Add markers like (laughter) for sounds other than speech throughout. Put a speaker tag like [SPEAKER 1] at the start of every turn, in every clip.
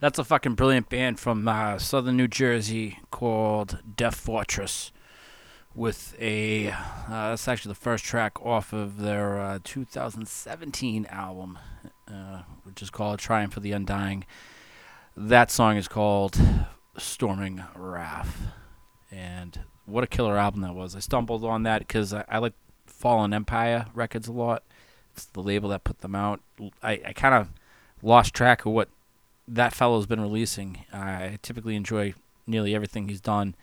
[SPEAKER 1] That's a fucking brilliant band from uh, southern New Jersey called Death Fortress. With a. Uh, that's actually the first track off of their uh, 2017 album, uh, which is called Triumph for the Undying. That song is called Storming Wrath. And what a killer album that was. I stumbled on that because I, I like Fallen Empire records a lot. It's the label that put them out. I, I kind of lost track of what that fellow's been releasing. I typically enjoy nearly everything he's done.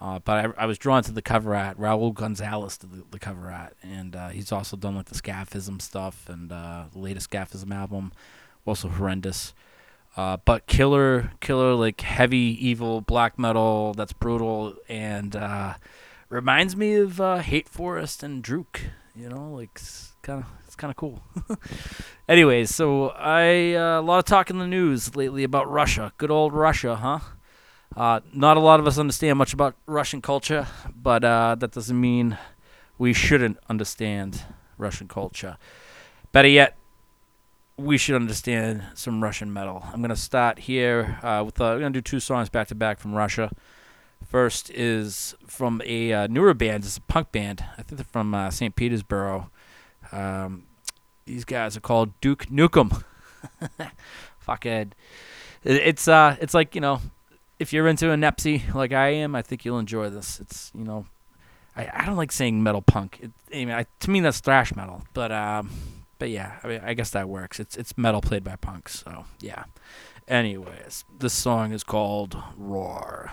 [SPEAKER 1] Uh, but I, I, was drawn to the cover art. Raul Gonzalez the, the cover art, and uh, he's also done like the Scaphism stuff and uh, the latest Scaphism album, also horrendous. Uh, but killer, killer, like heavy, evil black metal that's brutal and uh, reminds me of uh, Hate Forest and Drudkh. You know, like kind of kind of cool. (laughs) Anyways, so I uh, a lot of talk in the news lately about Russia. Good old Russia, huh? Uh, not a lot of us understand much about Russian culture, but uh, that doesn't mean we shouldn't understand Russian culture. Better yet, we should understand some Russian metal. I'm gonna start here uh, with uh, I'm gonna do two songs back to back from Russia. First is from a uh, newer band. It's a punk band. I think they're from uh, St. Petersburg. Um, these guys are called Duke Nukem. (laughs) Fuckhead. It's uh, it's like you know, if you're into Inepsy like I am, I think you'll enjoy this. It's you know, I, I don't like saying metal punk. It, I mean, I, to me that's thrash metal, but um but yeah, I mean, I guess that works. It's it's metal played by punks, so yeah. Anyways, this song is called Roar.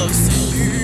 [SPEAKER 2] close to
[SPEAKER 3] you.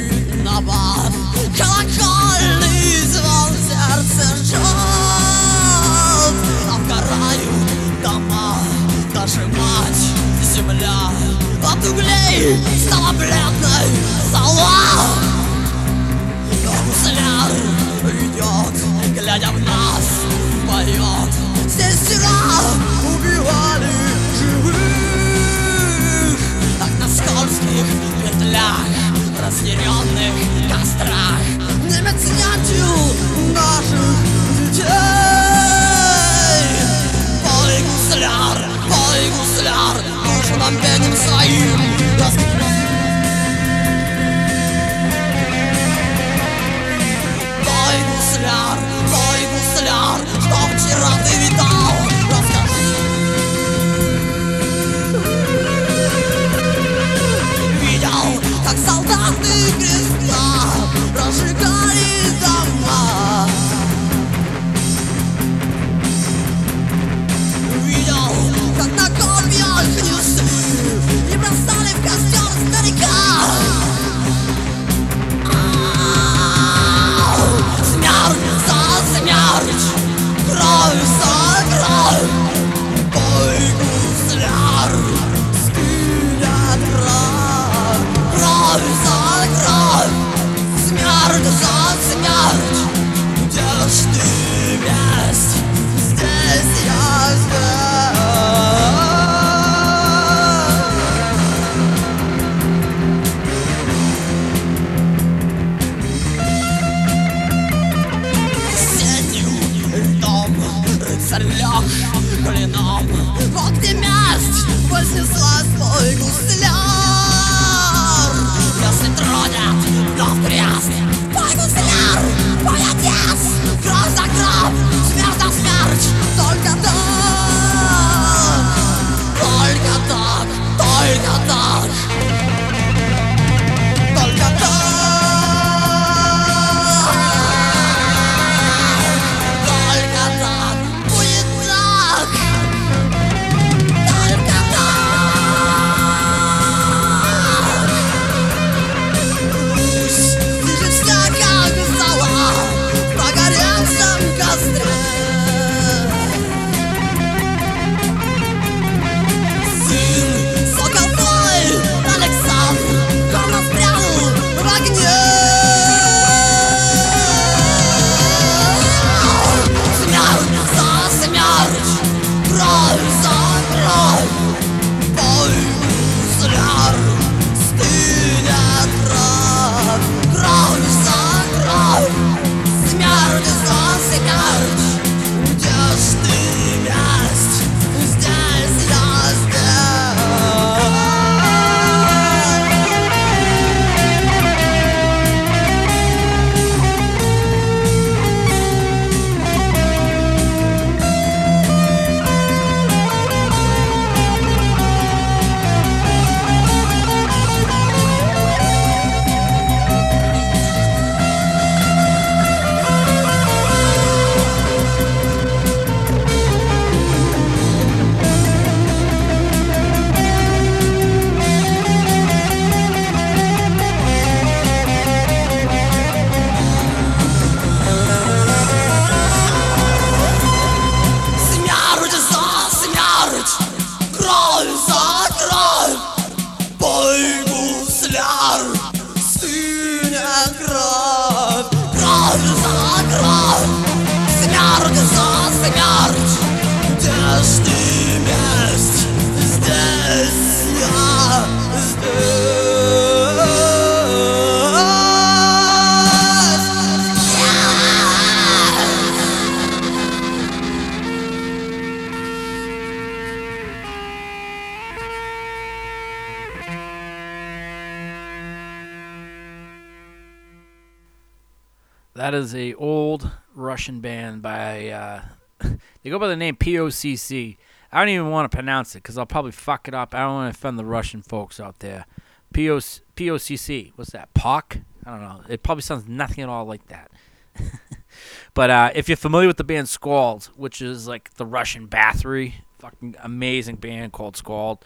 [SPEAKER 3] is a old Russian band by uh, (laughs) they go by the name POCC. I don't even want to pronounce it because I'll probably fuck it up. I don't want to offend the Russian folks out there. POC, POCC. What's that? POC? I don't know. It probably sounds nothing at all like that. (laughs) but uh, if you're familiar with the band Scald, which is like the Russian Bathory, fucking amazing band called Scald,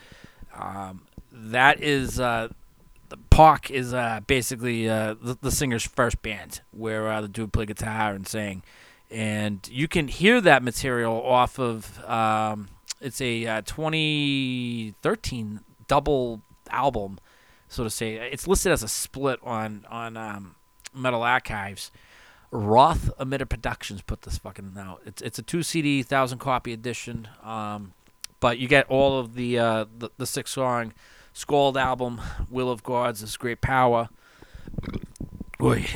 [SPEAKER 3] um, that is uh, Hawk is uh, basically uh, the, the, singer's first band, where uh, the dude play guitar and sing, and you can hear that material off of um, it's a uh, 2013
[SPEAKER 1] double album, so to say. It's listed as a split on on um, Metal Archives. Roth Emitter Productions put this fucking out. It's it's a two CD, thousand copy edition. Um, but you get all of the, uh, the, the six song Scald album, Will of Gods, is great power.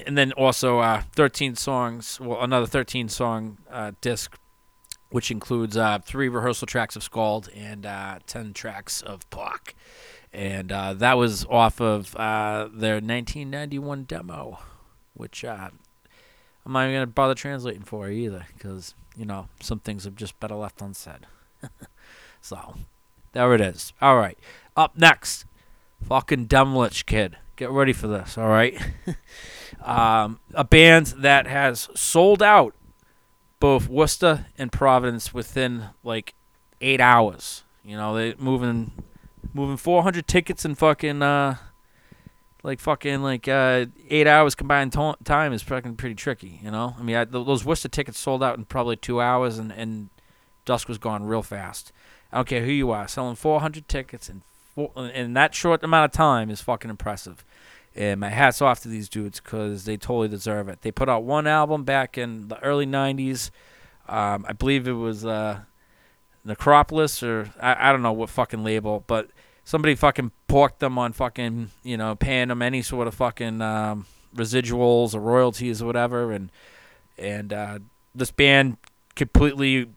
[SPEAKER 1] And then also uh, 13 songs, well, another 13 song uh, disc, which includes uh, three rehearsal tracks of Scald and uh, 10 tracks of Bach. And uh, that was off of uh, their 1991 demo, which I'm not even going to bother translating for you either, because, you know, some things have just better left unsaid. (laughs) so, there it is. All right. Up next, fucking Demilich Kid. Get ready for this, all right? (laughs) um, a band that has sold out both Worcester and Providence within like eight hours. You know, they moving moving 400 tickets in fucking uh, like fucking like uh, eight hours combined to- time is fucking pretty tricky. You know, I mean, I, th- those Worcester tickets sold out in probably two hours, and and dusk was gone real fast. I don't care who you are, selling 400 tickets in in that short amount of time is fucking impressive. And my hat's off to these dudes because they totally deserve it. They put out one album back in the early '90s. Um, I believe it was uh, Necropolis or I, I don't know what fucking label, but somebody fucking porked them on fucking you know paying them any sort of fucking um, residuals or royalties or whatever, and and uh, this band completely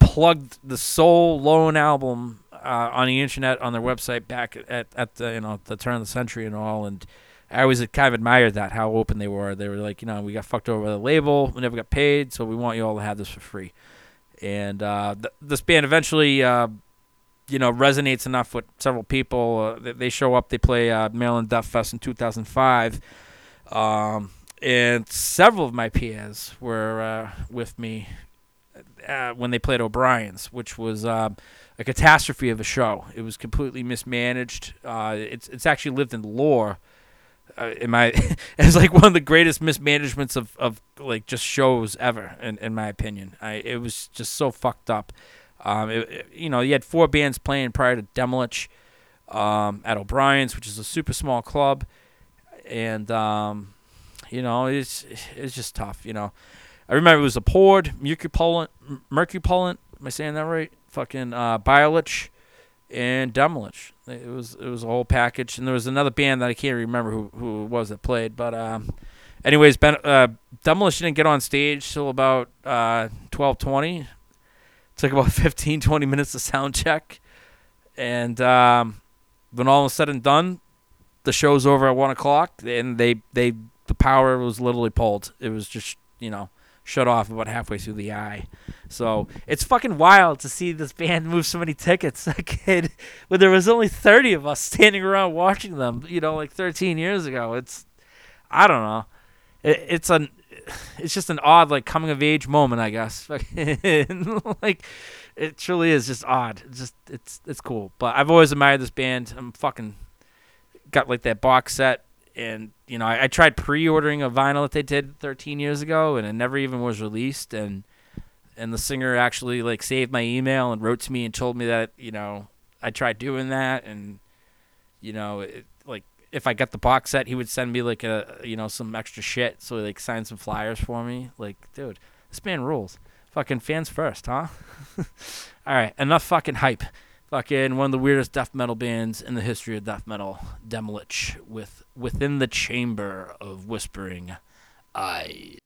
[SPEAKER 1] plugged the sole Lone album uh, on the internet on their website back at, at the you know the turn of the century and all and I always kind of admired that how open they were. They were like, you know, we got fucked over by the label, we never got paid, so we want you all to have this for free. And uh, th- this band eventually, uh, you know, resonates enough with several people. Uh, they, show up, they play uh, Maryland Death Fest in 2005, um, and several of my peers were uh, with me uh, when they played O'Brien's, which was uh, a catastrophe of a show. It was completely mismanaged. Uh, it's it's actually lived in lore. Uh, in my, (laughs) it's like one of the greatest mismanagements of, of like just shows ever, in, in my opinion. I it was just so fucked up. Um, it, it- you know, you had four bands playing prior to Demilich um, at O'Brien's, which is a super small club, and um, you know, it's it's just tough. You know, I remember it was a Pord, mercury, Mercupolent. Am I saying that right? Fucking uh, Biolich and Demilich. It was it was a whole package, and there was another band that I can't remember who who it was that played. But um, anyways, ben, uh, didn't get on stage till about uh, twelve twenty. Took about (laughs) 15, 20 minutes to sound check, and um, when all was said and done, the show's over at one o'clock, and they they the power was literally pulled. It was just you know shut off about halfway through the eye. So it's fucking wild to see this band (laughs) move so many tickets. (laughs) Kid, when there was only thirty of us (laughs) standing around watching them, you know, like thirteen years ago. It's I don't know. It, it's an (sighs) it's just an odd like coming of age moment, I guess. like it truly is just odd. It's just it's it's cool. But I've always admired this band. I'm fucking got like that box set and you know I, I tried pre-ordering a vinyl that they did 13 years ago and it never even was released and and the singer actually like saved my email and wrote to me and told me that you know I tried doing that and you know it, like if I got the box set he would send me like a you know some extra shit so he like signed some flyers for me. Like dude this band rules. Fucking fans first huh? (laughs) All right enough fucking hype fucking one of the weirdest death metal bands in the history of death metal, Demilich, with Within the Chamber of Whispering Eyes.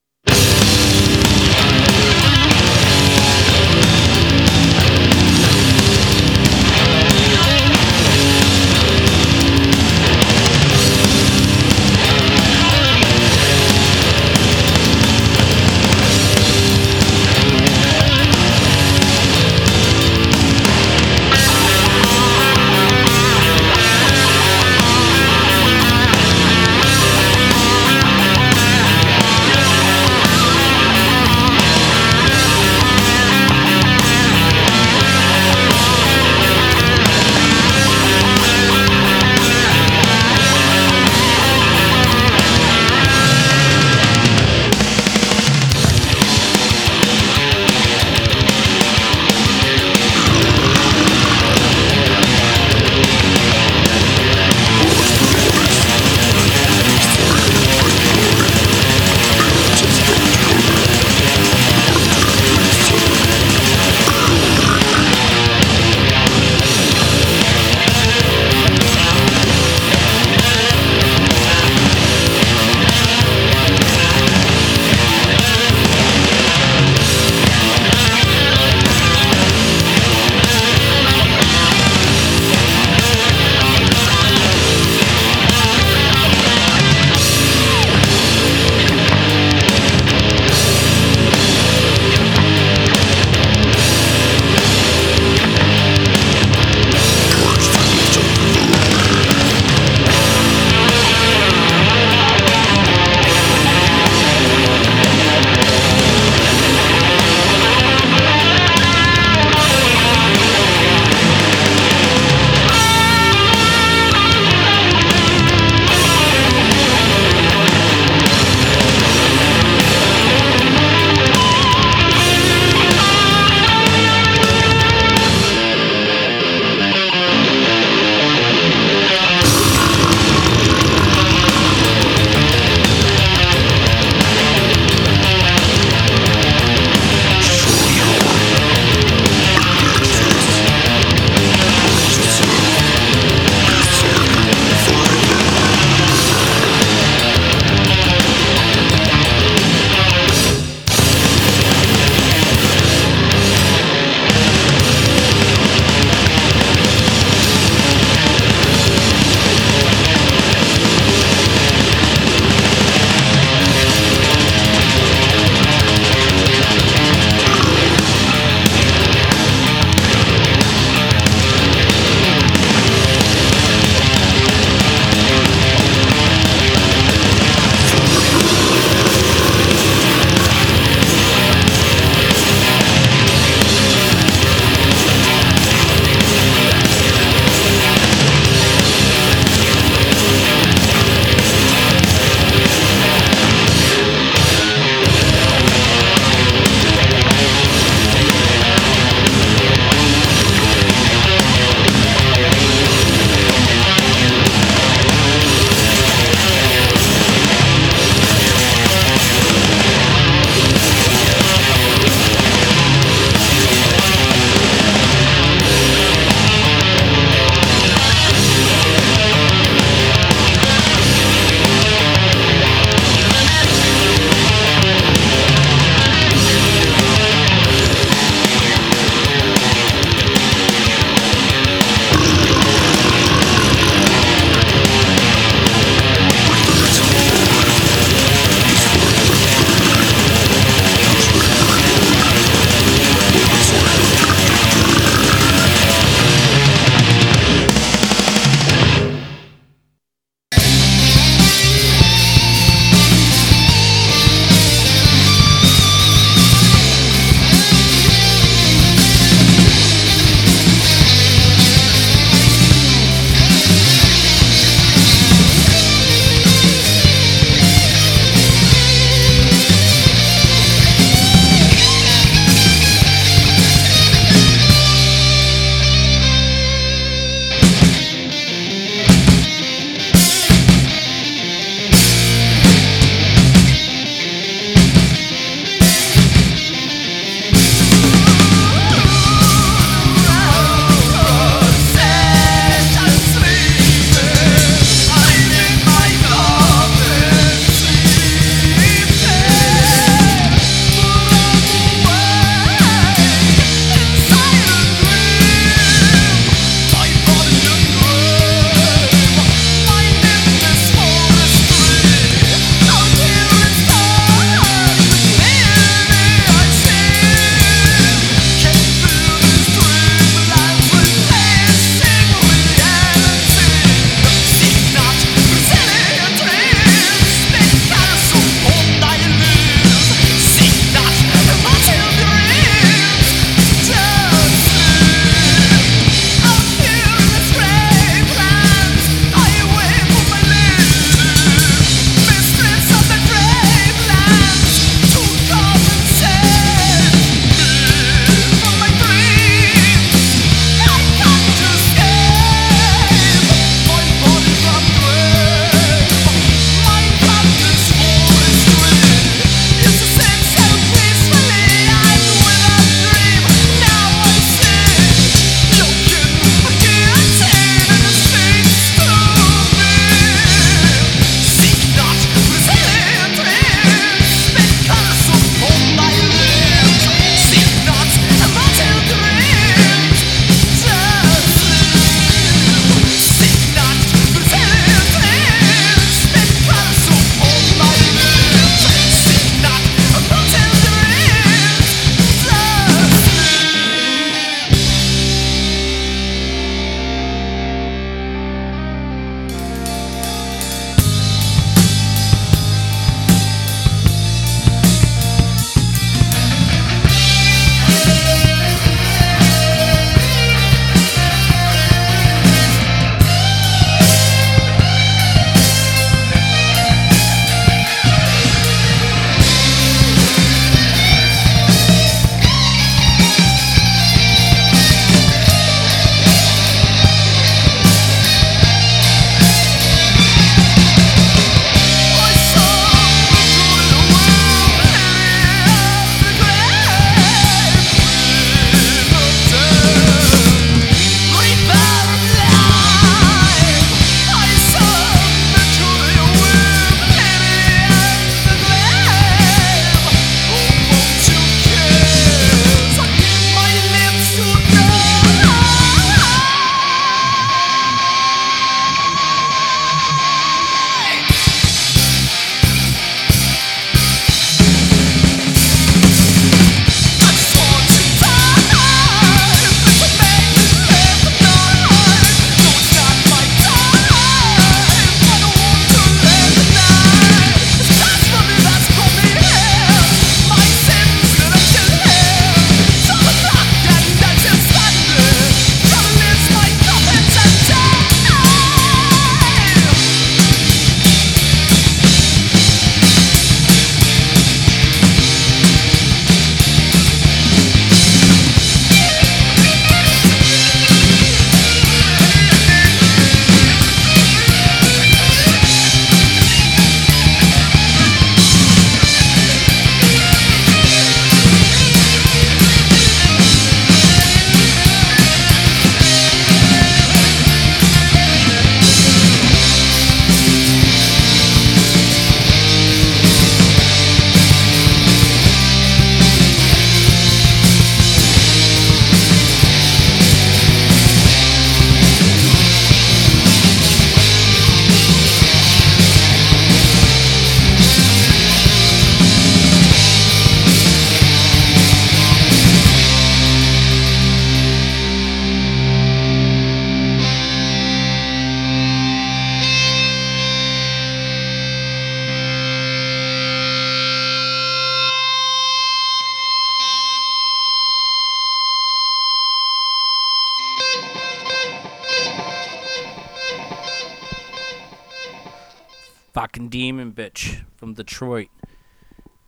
[SPEAKER 1] Demon bitch from Detroit.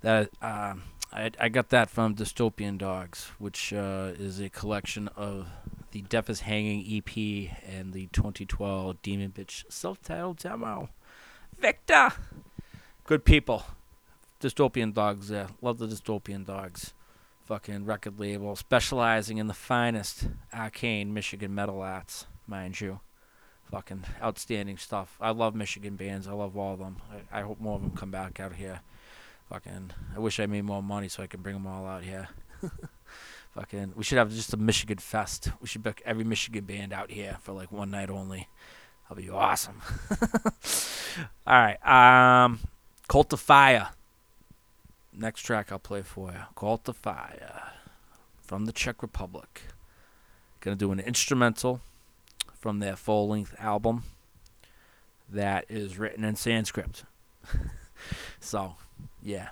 [SPEAKER 1] That uh, I I got that from Dystopian Dogs, which uh, is a collection of the Death is Hanging EP and the 2012 Demon Bitch self-titled demo. Victor, good people. Dystopian Dogs, yeah, love the Dystopian Dogs. Fucking record label specializing in the finest arcane Michigan metal acts, mind you fucking outstanding stuff. I love Michigan bands. I love all of them. I, I hope more of them come back out here. Fucking, I wish I made more money so I could bring them all out here. (laughs) fucking, we should have just a Michigan fest. We should book every Michigan band out here for like one night only. That'll be awesome. (laughs) all right, um, Cult of Fire. Next track I'll play for you. Cult of Fire from the Czech Republic. Gonna do an instrumental from their full length album that is written in Sanskrit. (laughs) so, yeah.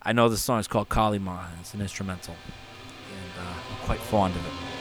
[SPEAKER 1] I know the song is called Kalima. It's an instrumental. And uh, I'm quite fond of it.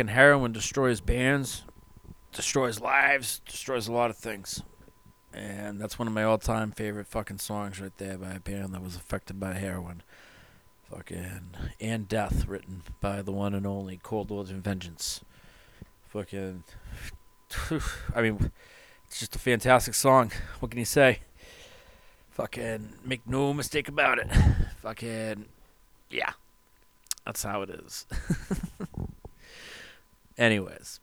[SPEAKER 1] Fucking heroin destroys bands, destroys lives, destroys a lot of things. And that's one of my all-time favorite fucking songs right there by a band that was affected by heroin. Fucking and death, written by the one and only Cold Lords and Vengeance. Fucking, (sighs) I mean, it's just a fantastic song. What can you say? Fucking make no mistake about it. Fucking, yeah, that's how it is. (laughs) Anyways,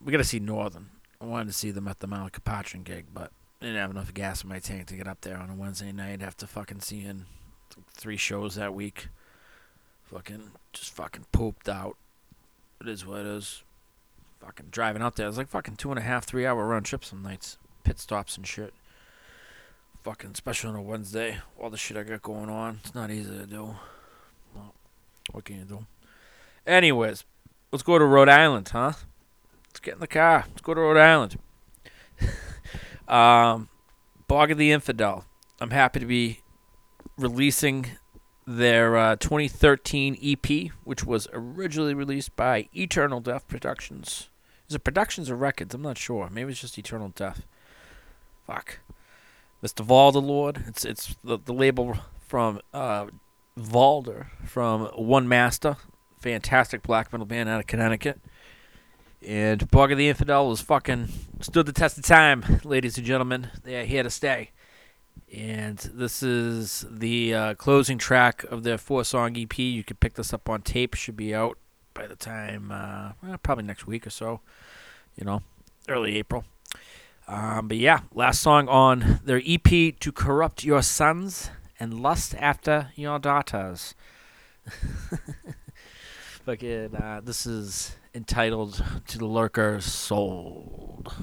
[SPEAKER 1] we gotta see Northern. I wanted to see them at the Mount Capatron gig, but I didn't have enough gas in my tank to get up there on a Wednesday night after fucking seeing three shows that week. Fucking just fucking pooped out. It is what it is. Fucking driving up there. It was like fucking two and a half, three hour round trip some nights. Pit stops and shit. Fucking special on a Wednesday. All the shit I got going on. It's not easy to do. Well, what can you do? Anyways, let's go to Rhode Island, huh? Let's get in the car. Let's go to Rhode Island. (laughs) um, Bog of the Infidel. I'm happy to be releasing their uh, 2013 EP, which was originally released by Eternal Death Productions. Is it Productions or Records? I'm not sure. Maybe it's just Eternal Death. Fuck. Mr. Valder It's it's the, the label from uh, Valder from One Master, fantastic black metal band out of Connecticut. And Bog of the Infidel was fucking stood the test of time, ladies and gentlemen. They are here to stay. And this is the uh, closing track of their four song EP. You can pick this up on tape. Should be out by the time, uh, well, probably next week or so. You know, early April. Um, but yeah, last song on their EP, To Corrupt Your Sons and Lust After Your Daughters. (laughs) Fucking, uh, this is entitled To the Lurker Sold.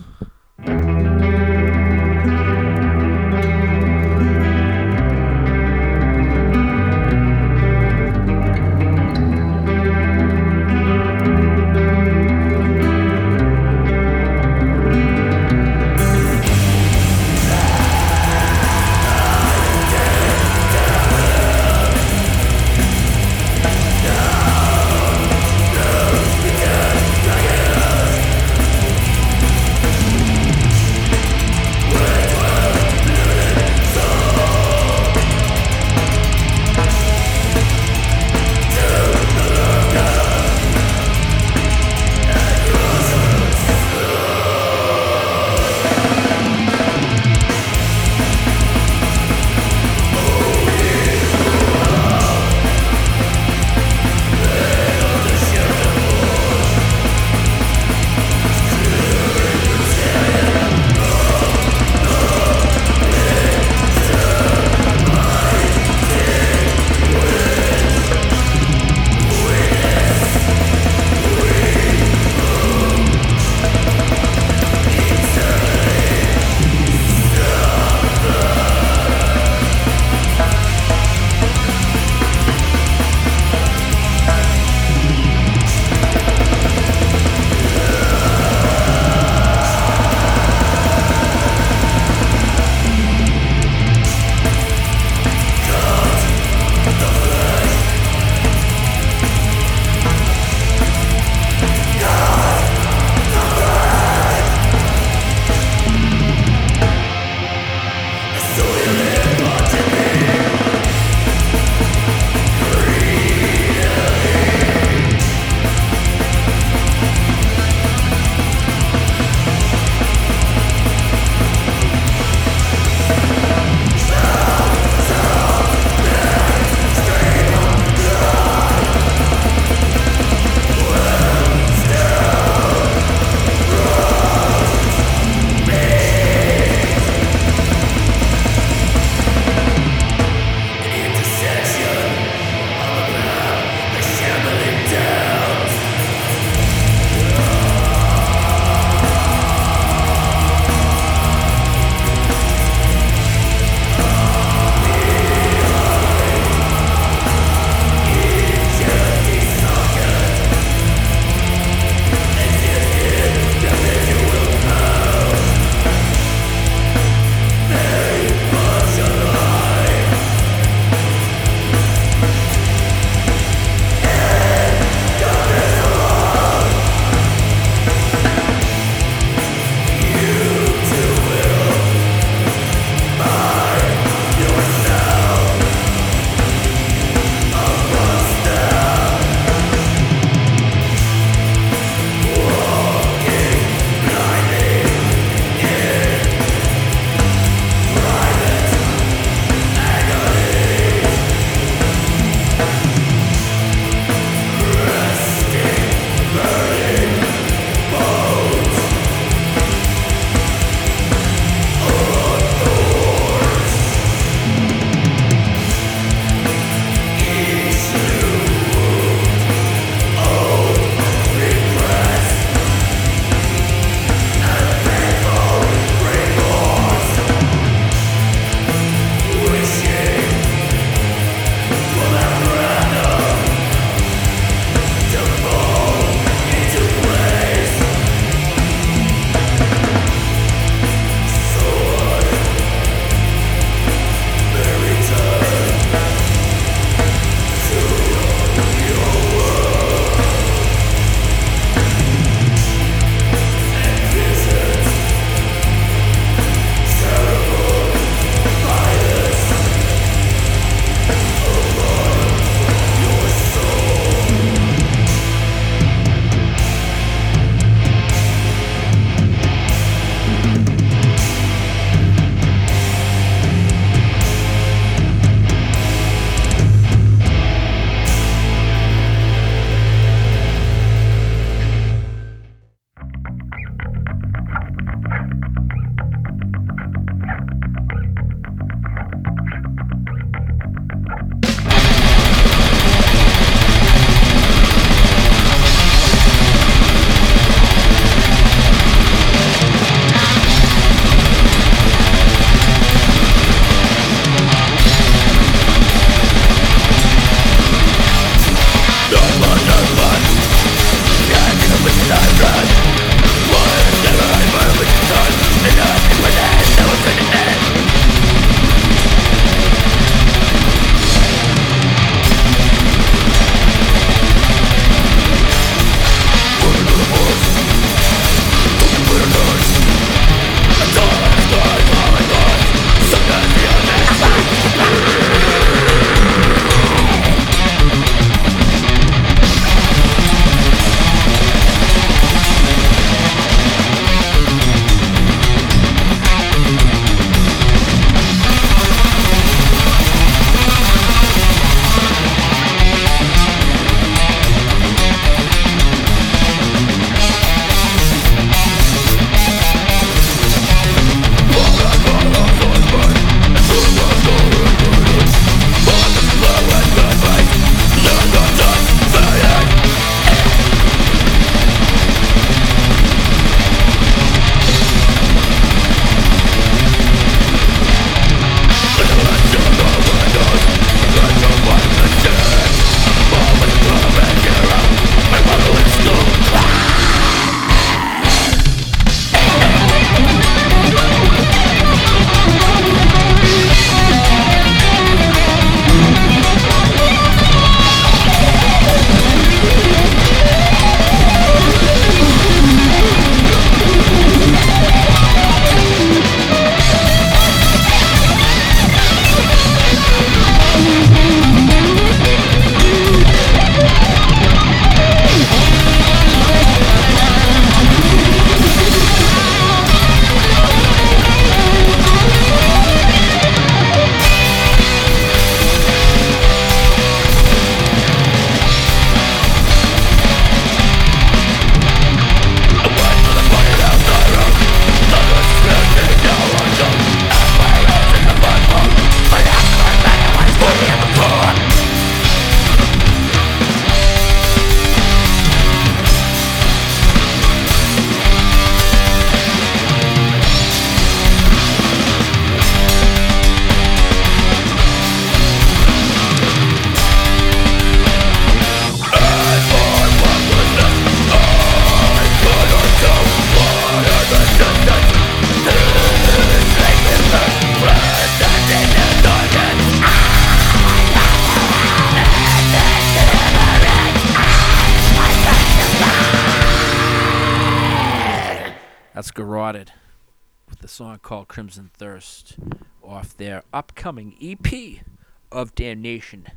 [SPEAKER 1] Crimson Thirst off their upcoming EP of Damnation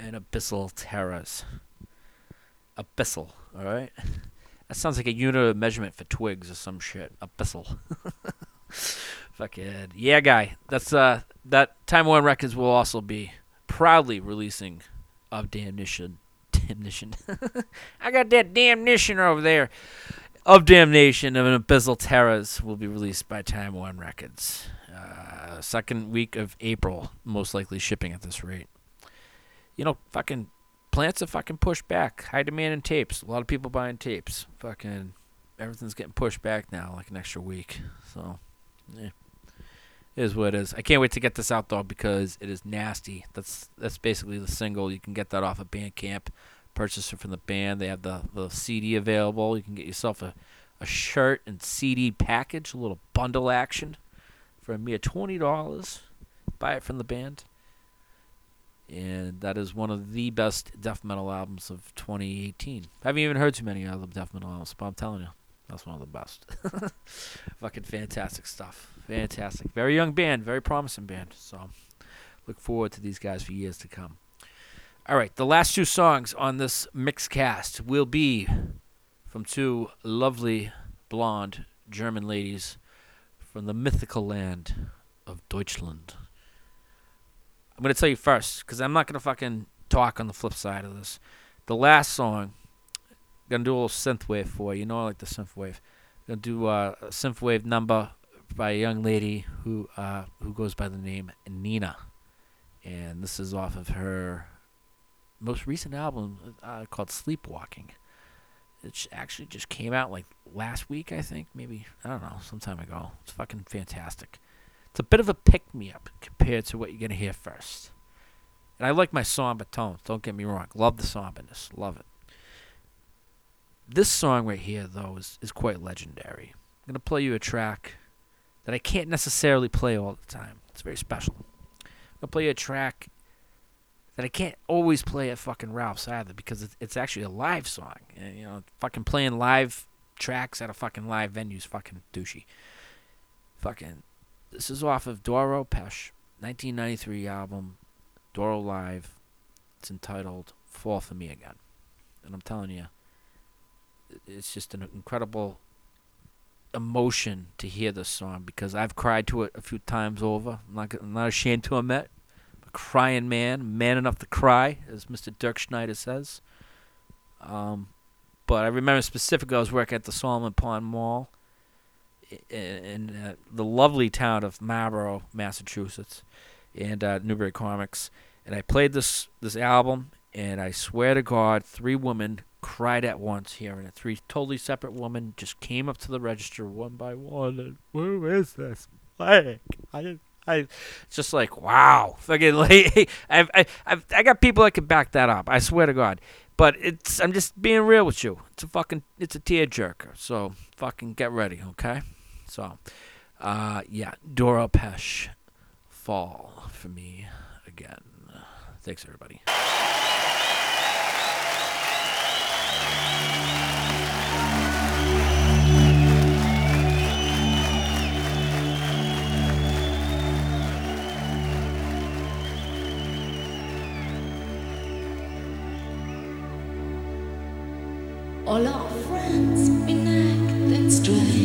[SPEAKER 1] and Abyssal Terrors. Abyssal, alright? That sounds like a unit of measurement for twigs or some shit. Abyssal. (laughs) Fucking yeah, guy. That's uh that Time One Records will also be proudly releasing of Damnation. (laughs) Damnation. (laughs) I got that damnation over there. Of Damnation and Abyssal Terrors will be released by Time One Records. Uh, second week of April, most likely shipping at this rate. You know, fucking plants are fucking pushed back. High demand in tapes. A lot of people buying tapes. Fucking everything's getting pushed back now, like an extra week. So, yeah. It is what it is. I can't wait to get this out though because it is nasty. That's that's basically the single. You can get that off of Bandcamp. Purchase it from the band. They have the, the CD available. You can get yourself a, a shirt and CD package, a little bundle action for a mere twenty dollars. Buy it from the band. And that is one of the best death metal albums of 2018. I haven't even heard too many other death metal albums, but I'm telling you, that's one of the best. (laughs) Fucking fantastic stuff. Fantastic. Very young band, very promising band. So look forward to these guys for years to come. All right, the last two songs on this mix cast will be from two lovely blonde German ladies from the mythical land of Deutschland. I'm going to tell you first because I'm not going to fucking talk on the flip side of this. The last song, I'm going to do a little synthwave for you. You know I like the synthwave. Going to do uh, a synthwave number by a young lady who uh, who goes by the name Nina, and this is off of her most recent album uh, called Sleepwalking. It actually just came out like last week, I think, maybe I don't know, some time ago. It's fucking fantastic. It's a bit of a pick me up compared to what you're gonna hear first. And I like my somber tones. Don't get me wrong. Love the somberness. Love it. This song right here, though, is, is quite legendary. I'm gonna play you a track that I can't necessarily play all the time. It's very special. I'm gonna play you a track that I can't always play at fucking Ralph's either because it's, it's actually a live song. And, you know, fucking playing live tracks at a fucking live venue is fucking douchey. Fucking, this is off of Doro Pesch, 1993 album, Doro Live. It's entitled "Fall for Me Again," and I'm telling you, it's just an incredible emotion to hear this song because I've cried to it a few times over. I'm not, I'm not ashamed to admit. A crying man, man enough to cry, as Mr. Dirkschneider says. Um, but I remember specifically I was working at the Solomon Pond Mall in, uh, the lovely town of Marlborough, Massachusetts, and uh, Newbury Comics, and I played this this album, and I swear to God, three women cried at once hearing it. Three totally separate women just came up to the register one by one and who is this? Like I I just like wow. Fucking (laughs) like I've, I I've I got people that can back that up. I swear to God. But it's I'm just being real with you. It's a fucking it's a tearjerker. So fucking get ready, okay? So uh yeah, Doro Pesch fall for me again. Thanks everybody.
[SPEAKER 4] All our friends been acting strange.